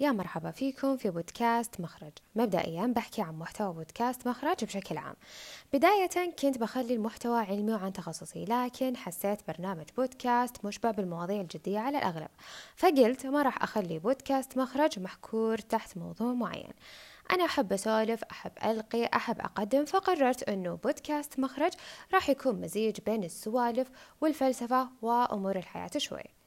يا مرحبا فيكم في بودكاست مخرج. مبدئيا بحكي عن محتوى بودكاست مخرج بشكل عام. بداية كنت بخلي المحتوى علمي وعن تخصصي لكن حسيت برنامج بودكاست مشبع بالمواضيع الجدية على الأغلب. فقلت ما راح أخلي بودكاست مخرج محكور تحت موضوع معين. أنا أحب أسولف أحب ألقي أحب أقدم فقررت أنه بودكاست مخرج راح يكون مزيج بين السوالف والفلسفة وأمور الحياة شوي.